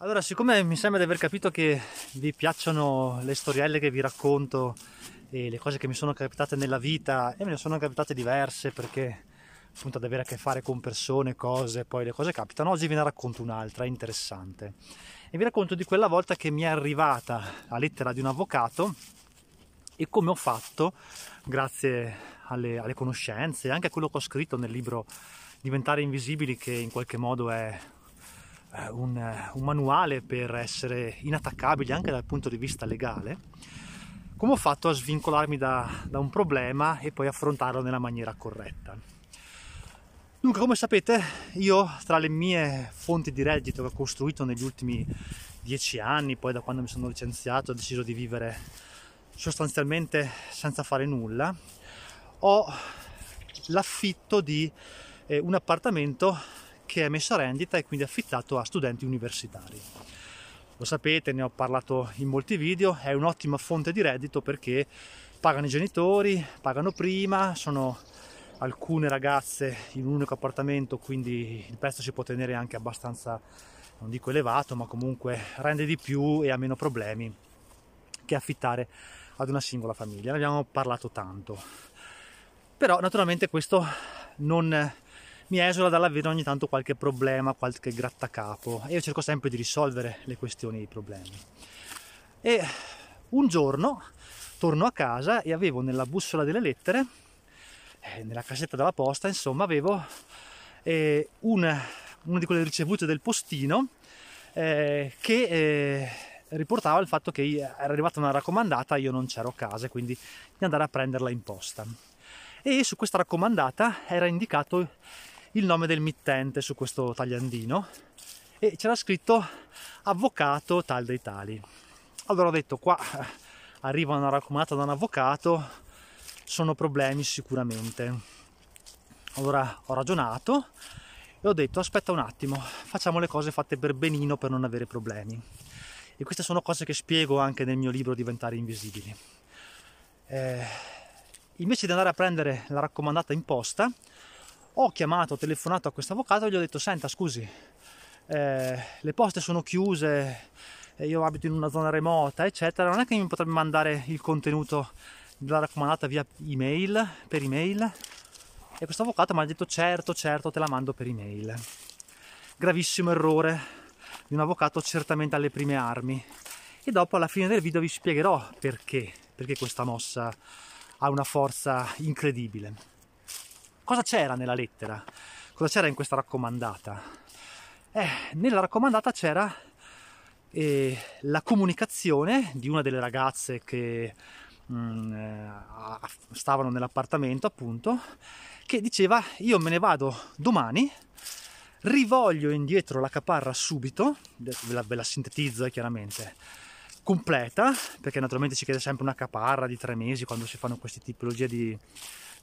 Allora, siccome mi sembra di aver capito che vi piacciono le storielle che vi racconto e le cose che mi sono capitate nella vita, e me ne sono capitate diverse perché appunto ad avere a che fare con persone, cose, poi le cose capitano, oggi ve ne racconto un'altra interessante. E vi racconto di quella volta che mi è arrivata la lettera di un avvocato e come ho fatto, grazie alle, alle conoscenze e anche a quello che ho scritto nel libro Diventare invisibili, che in qualche modo è un, un, manuale per essere inattaccabili anche dal punto di vista legale, come ho fatto a svincolarmi da, da un problema e poi affrontarlo nella maniera corretta. Dunque, come sapete, io tra le mie fonti di reddito che ho costruito negli ultimi dieci anni, poi da quando mi sono licenziato ho deciso di vivere sostanzialmente senza fare nulla, ho l'affitto di eh, un appartamento che è messo a rendita e quindi affittato a studenti universitari. Lo sapete, ne ho parlato in molti video, è un'ottima fonte di reddito perché pagano i genitori, pagano prima, sono alcune ragazze in un unico appartamento, quindi il prezzo si può tenere anche abbastanza, non dico elevato, ma comunque rende di più e ha meno problemi che affittare ad una singola famiglia. Ne abbiamo parlato tanto. Però naturalmente questo non mi esula dall'avere ogni tanto qualche problema, qualche grattacapo e io cerco sempre di risolvere le questioni e i problemi. E un giorno torno a casa e avevo nella bussola delle lettere, eh, nella cassetta della posta, insomma, avevo eh, una, una, di quelle ricevute del postino eh, che eh, riportava il fatto che era arrivata una raccomandata, io non c'ero a casa, quindi di andare a prenderla in posta. E su questa raccomandata era indicato il nome del mittente su questo tagliandino e c'era scritto avvocato tal dei tali. Allora ho detto qua arriva una raccomandata da un avvocato, sono problemi sicuramente. Allora ho ragionato e ho detto aspetta un attimo, facciamo le cose fatte per benino per non avere problemi. E queste sono cose che spiego anche nel mio libro Diventare invisibili. Eh, invece di andare a prendere la raccomandata in posta, ho chiamato, ho telefonato a questo avvocato e gli ho detto senta scusi, eh, le poste sono chiuse, io abito in una zona remota, eccetera, non è che mi potrebbe mandare il contenuto della raccomandata via email, per email? E questo avvocato mi ha detto certo, certo, te la mando per email. Gravissimo errore di un avvocato certamente alle prime armi. E dopo alla fine del video vi spiegherò perché, perché questa mossa ha una forza incredibile. Cosa c'era nella lettera? Cosa c'era in questa raccomandata? Eh, nella raccomandata c'era eh, la comunicazione di una delle ragazze che mh, mm, eh, stavano nell'appartamento, appunto, che diceva io me ne vado domani, rivoglio indietro la caparra subito, ve la, ve la sintetizzo eh, chiaramente, completa, perché naturalmente ci chiede sempre una caparra di tre mesi quando si fanno queste tipologie di,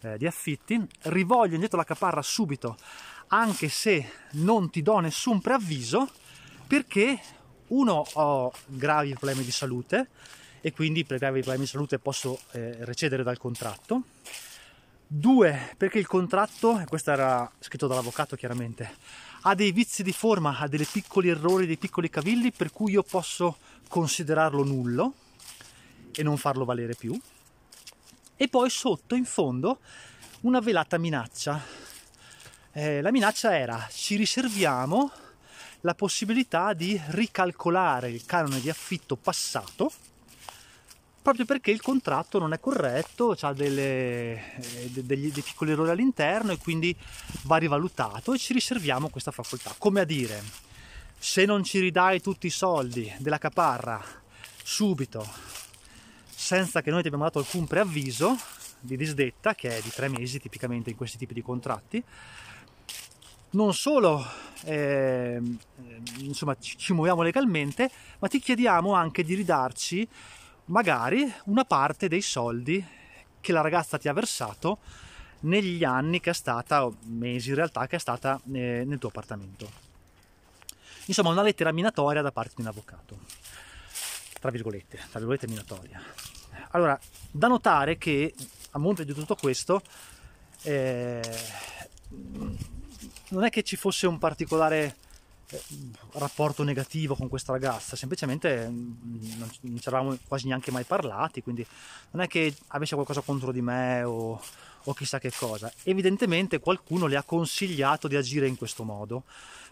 eh, di affitti, rivoglio indietro la caparra subito, anche se non ti do nessun preavviso, perché uno ho gravi problemi di salute e quindi per gravi problemi di salute posso eh, recedere dal contratto. Due, perché il contratto, questo era scritto dall'avvocato chiaramente, ha dei vizi di forma, ha dei piccoli errori, dei piccoli cavilli per cui io posso considerarlo nullo e non farlo valere più e poi sotto in fondo una velata minaccia. Eh, la minaccia era ci riserviamo la possibilità di ricalcolare il canone di affitto passato proprio perché il contratto non è corretto, ha delle, eh, degli, dei piccoli errori all'interno e quindi va rivalutato e ci riserviamo questa facoltà. Come a dire, se non ci ridai tutti i soldi della caparra subito senza che noi ti abbiamo dato alcun preavviso di disdetta, che è di tre mesi tipicamente in questi tipi di contratti, non solo eh, insomma, ci, muoviamo legalmente, ma ti chiediamo anche di ridarci magari una parte dei soldi che la ragazza ti ha versato negli anni che è stata, o mesi in realtà, che è stata eh, nel tuo appartamento. Insomma, una lettera minatoria da parte di un avvocato. Tra virgolette, tra virgolette minatoria. Allora, da notare che a monte di tutto questo eh, non è che ci fosse un particolare eh, rapporto negativo con questa ragazza, semplicemente mm, non, ci eravamo quasi neanche mai parlati, quindi non è che avesse qualcosa contro di me o, o chissà che cosa. Evidentemente qualcuno le ha consigliato di agire in questo modo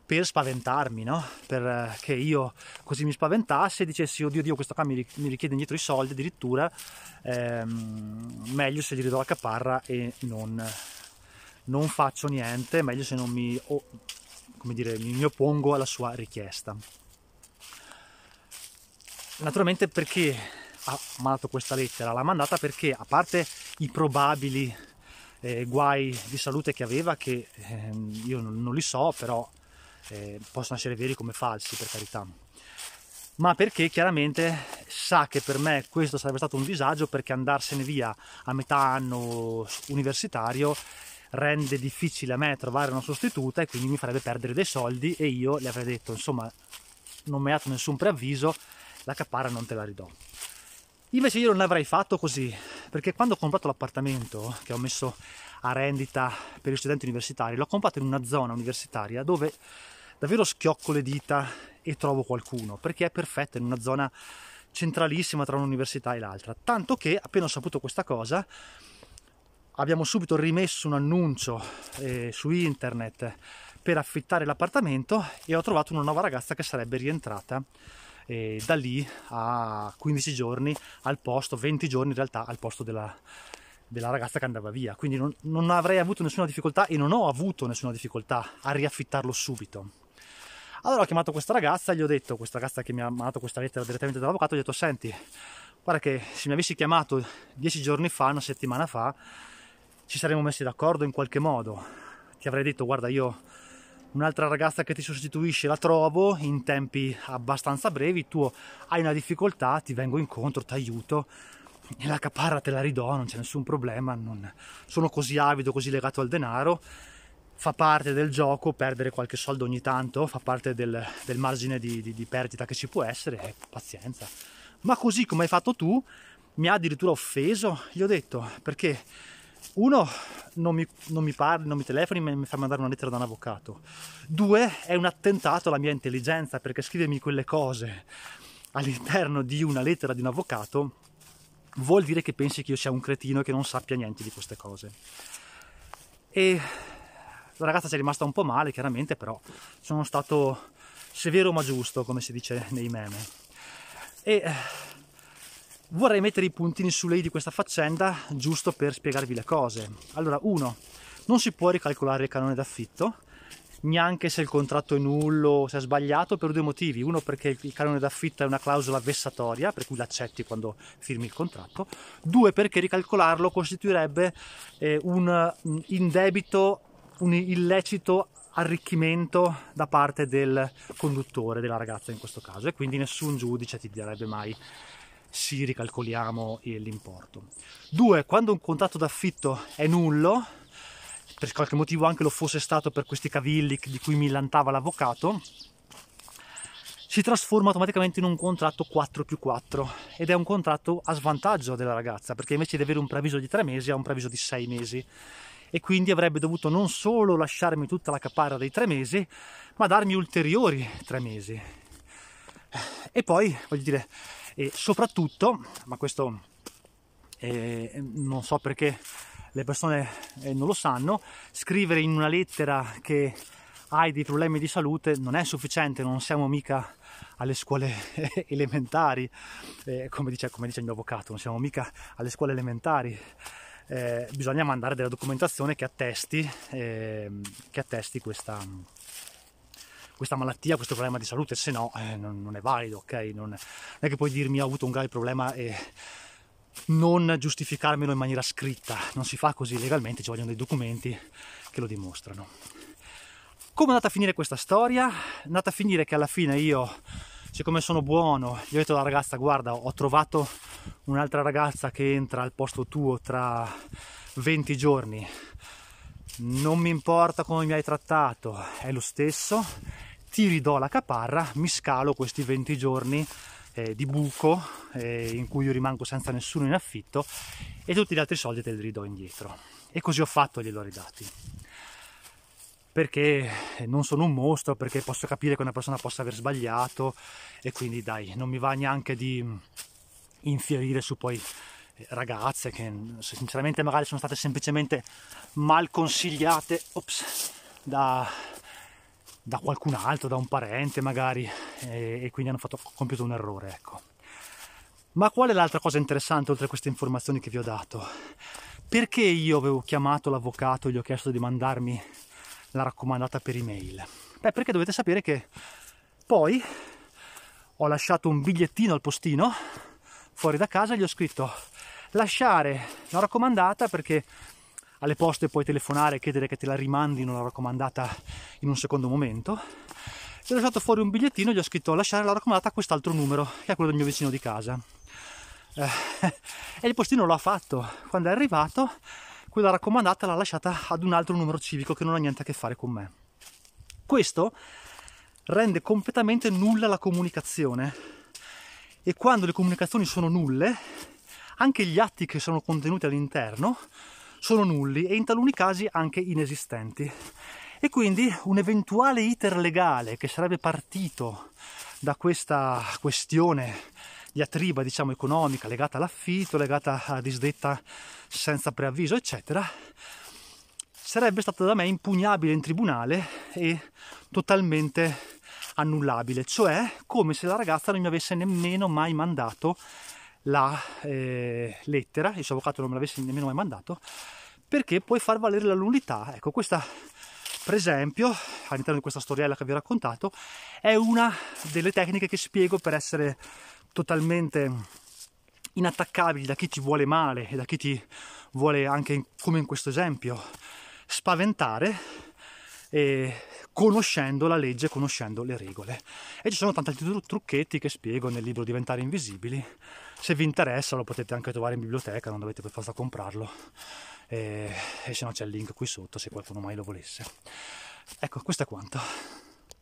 per spaventarmi, no? Perché io così mi spaventassi e dicessi, oddio Dio, questo qua mi, richiede indietro i soldi addirittura, ehm, meglio se gli ridò la caparra e non, non faccio niente, meglio se non mi, oh, dire, mi oppongo alla sua richiesta. Naturalmente perché ha mandato questa lettera? L'ha mandata perché, a parte i probabili eh, guai di salute che aveva, che eh, io non, non, li so, però eh, possono essere veri come falsi, per carità. Ma perché chiaramente sa che per me questo sarebbe stato un disagio perché andarsene via a metà anno universitario rende difficile a me trovare una sostituta e quindi mi farebbe perdere dei soldi e io le avrei detto insomma non mi ha dato nessun preavviso la caparra non te la ridò invece io non l'avrei fatto così perché quando ho comprato l'appartamento che ho messo a rendita per gli studenti universitari l'ho comprato in una zona universitaria dove davvero schiocco le dita e trovo qualcuno perché è perfetta in una zona centralissima tra un'università e l'altra tanto che appena ho saputo questa cosa abbiamo subito rimesso un annuncio eh, su internet per affittare l'appartamento e ho trovato una nuova ragazza che sarebbe rientrata eh, da lì a 15 giorni al posto, 20 giorni in realtà al posto della, della ragazza che andava via. Quindi non, non avrei avuto nessuna difficoltà e non ho avuto nessuna difficoltà a riaffittarlo subito. Allora ho chiamato questa ragazza, gli ho detto, questa ragazza che mi ha mandato questa lettera direttamente dall'avvocato, gli ho detto senti, guarda che se mi avessi chiamato dieci giorni fa, una settimana fa, ci saremmo messi d'accordo in qualche modo. Ti avrei detto, guarda, io un'altra ragazza che ti sostituisce la trovo in tempi abbastanza brevi, tu hai una difficoltà, ti vengo incontro, ti aiuto e la caparra te la ridò, non c'è nessun problema, non sono così avido, così legato al denaro. Fa parte del gioco perdere qualche soldo ogni tanto, fa parte del, del margine di, di, di perdita che ci può essere, eh, pazienza. Ma così come hai fatto tu, mi ha addirittura offeso, gli ho detto, perché uno, non mi, non mi parli, non mi telefoni, mi fa mandare una lettera da un avvocato. Due, è un attentato alla mia intelligenza perché scrivermi quelle cose all'interno di una lettera di un avvocato vuol dire che pensi che io sia un cretino e che non sappia niente di queste cose. E la ragazza ci è rimasta un po' male, chiaramente, però sono stato severo ma giusto, come si dice nei meme. E vorrei mettere i puntini su lei di questa faccenda giusto per spiegarvi le cose. Allora, uno, non si può ricalcolare il canone d'affitto, neanche se il contratto è nullo o se è sbagliato per due motivi. Uno perché il canone d'affitto è una clausola vessatoria, per cui l'accetti quando firmi il contratto. Due perché ricalcolarlo costituirebbe eh, un indebito, un illecito arricchimento da parte del conduttore, della ragazza in questo caso, e quindi nessun giudice ti direbbe mai sì, ricalcoliamo l'importo. Due, quando un contratto d'affitto è nullo, per qualche motivo anche lo fosse stato per questi cavilli di cui mi lantava l'avvocato, si trasforma automaticamente in un contratto 4 più 4 ed è un contratto a svantaggio della ragazza perché invece di avere un preavviso di 3 mesi ha un preavviso di 6 mesi e quindi avrebbe dovuto non solo lasciarmi tutta la caparra dei 3 mesi ma darmi ulteriori 3 mesi e poi voglio dire e soprattutto, ma questo eh, non so perché le persone eh, non lo sanno, scrivere in una lettera che hai dei problemi di salute non è sufficiente, non siamo mica alle scuole elementari, eh, come, dice, come, dice, il mio avvocato, non siamo mica alle scuole elementari. Eh, bisogna mandare della documentazione che attesti, ehm, che attesti questa, questa malattia, questo problema di salute, se no eh, non, non, è valido, ok? Non, non, è che puoi dirmi ho avuto un grave problema e non giustificarmelo in maniera scritta, non si fa così legalmente, ci vogliono dei documenti che lo dimostrano. Come è andata a finire questa storia? È andata a finire che alla fine io, siccome sono buono, gli ho detto alla ragazza guarda ho trovato un'altra ragazza che entra al posto tuo tra 20 giorni, non mi importa come mi hai trattato, è lo stesso, ti ridò la caparra, mi scalo questi 20 giorni eh, di buco eh, in cui io rimango senza nessuno in affitto e tutti gli altri soldi te li ridò indietro. E così ho fatto e glieli ho ridati. perché non sono un mostro, perché posso capire che una persona possa aver sbagliato e quindi dai, non mi va neanche di infierire su poi ragazze che sinceramente magari sono state semplicemente mal consigliate ops, da, da qualcun altro, da un parente magari e, e quindi hanno fatto, compiuto un errore, ecco. Ma qual è l'altra cosa interessante oltre a queste informazioni che vi ho dato? Perché io avevo chiamato l'avvocato e gli ho chiesto di mandarmi la raccomandata per email? Beh, perché dovete sapere che poi ho lasciato un bigliettino al postino fuori da casa e gli ho scritto lasciare la raccomandata perché alle poste puoi telefonare e chiedere che te la rimandino la raccomandata in un secondo momento. Gli ho lasciato fuori un bigliettino e gli ho scritto lasciare la raccomandata a quest'altro numero, che è quello del mio vicino di casa. Eh, e il postino l'ha fatto. Quando è arrivato, quella raccomandata l'ha lasciata ad un altro numero civico che non ha niente a che fare con me. Questo rende completamente nulla la comunicazione e quando le comunicazioni sono nulle, anche gli atti che sono contenuti all'interno sono nulli e in taluni casi anche inesistenti. E quindi un eventuale iter legale che sarebbe partito da questa questione diatriba diciamo economica legata all'affitto, legata a disdetta senza preavviso, eccetera, sarebbe stato da me impugnabile in tribunale e totalmente annullabile, cioè come se la ragazza non mi avesse nemmeno mai mandato la eh, lettera, il suo avvocato non me l'avesse nemmeno mai mandato, perché puoi far valere la nullità. Ecco, questa per esempio, all'interno di questa storiella che vi ho raccontato, è una delle tecniche che spiego per essere totalmente inattaccabili da chi ti vuole male e da chi ti vuole anche, come in questo esempio, spaventare e conoscendo la legge, conoscendo le regole. E ci sono tanti trucchetti che spiego nel libro Diventare Invisibili. Se vi interessa lo potete anche trovare in biblioteca, non dovete per forza comprarlo. E, e se no c'è il link qui sotto se qualcuno mai lo volesse. Ecco, questo è quanto.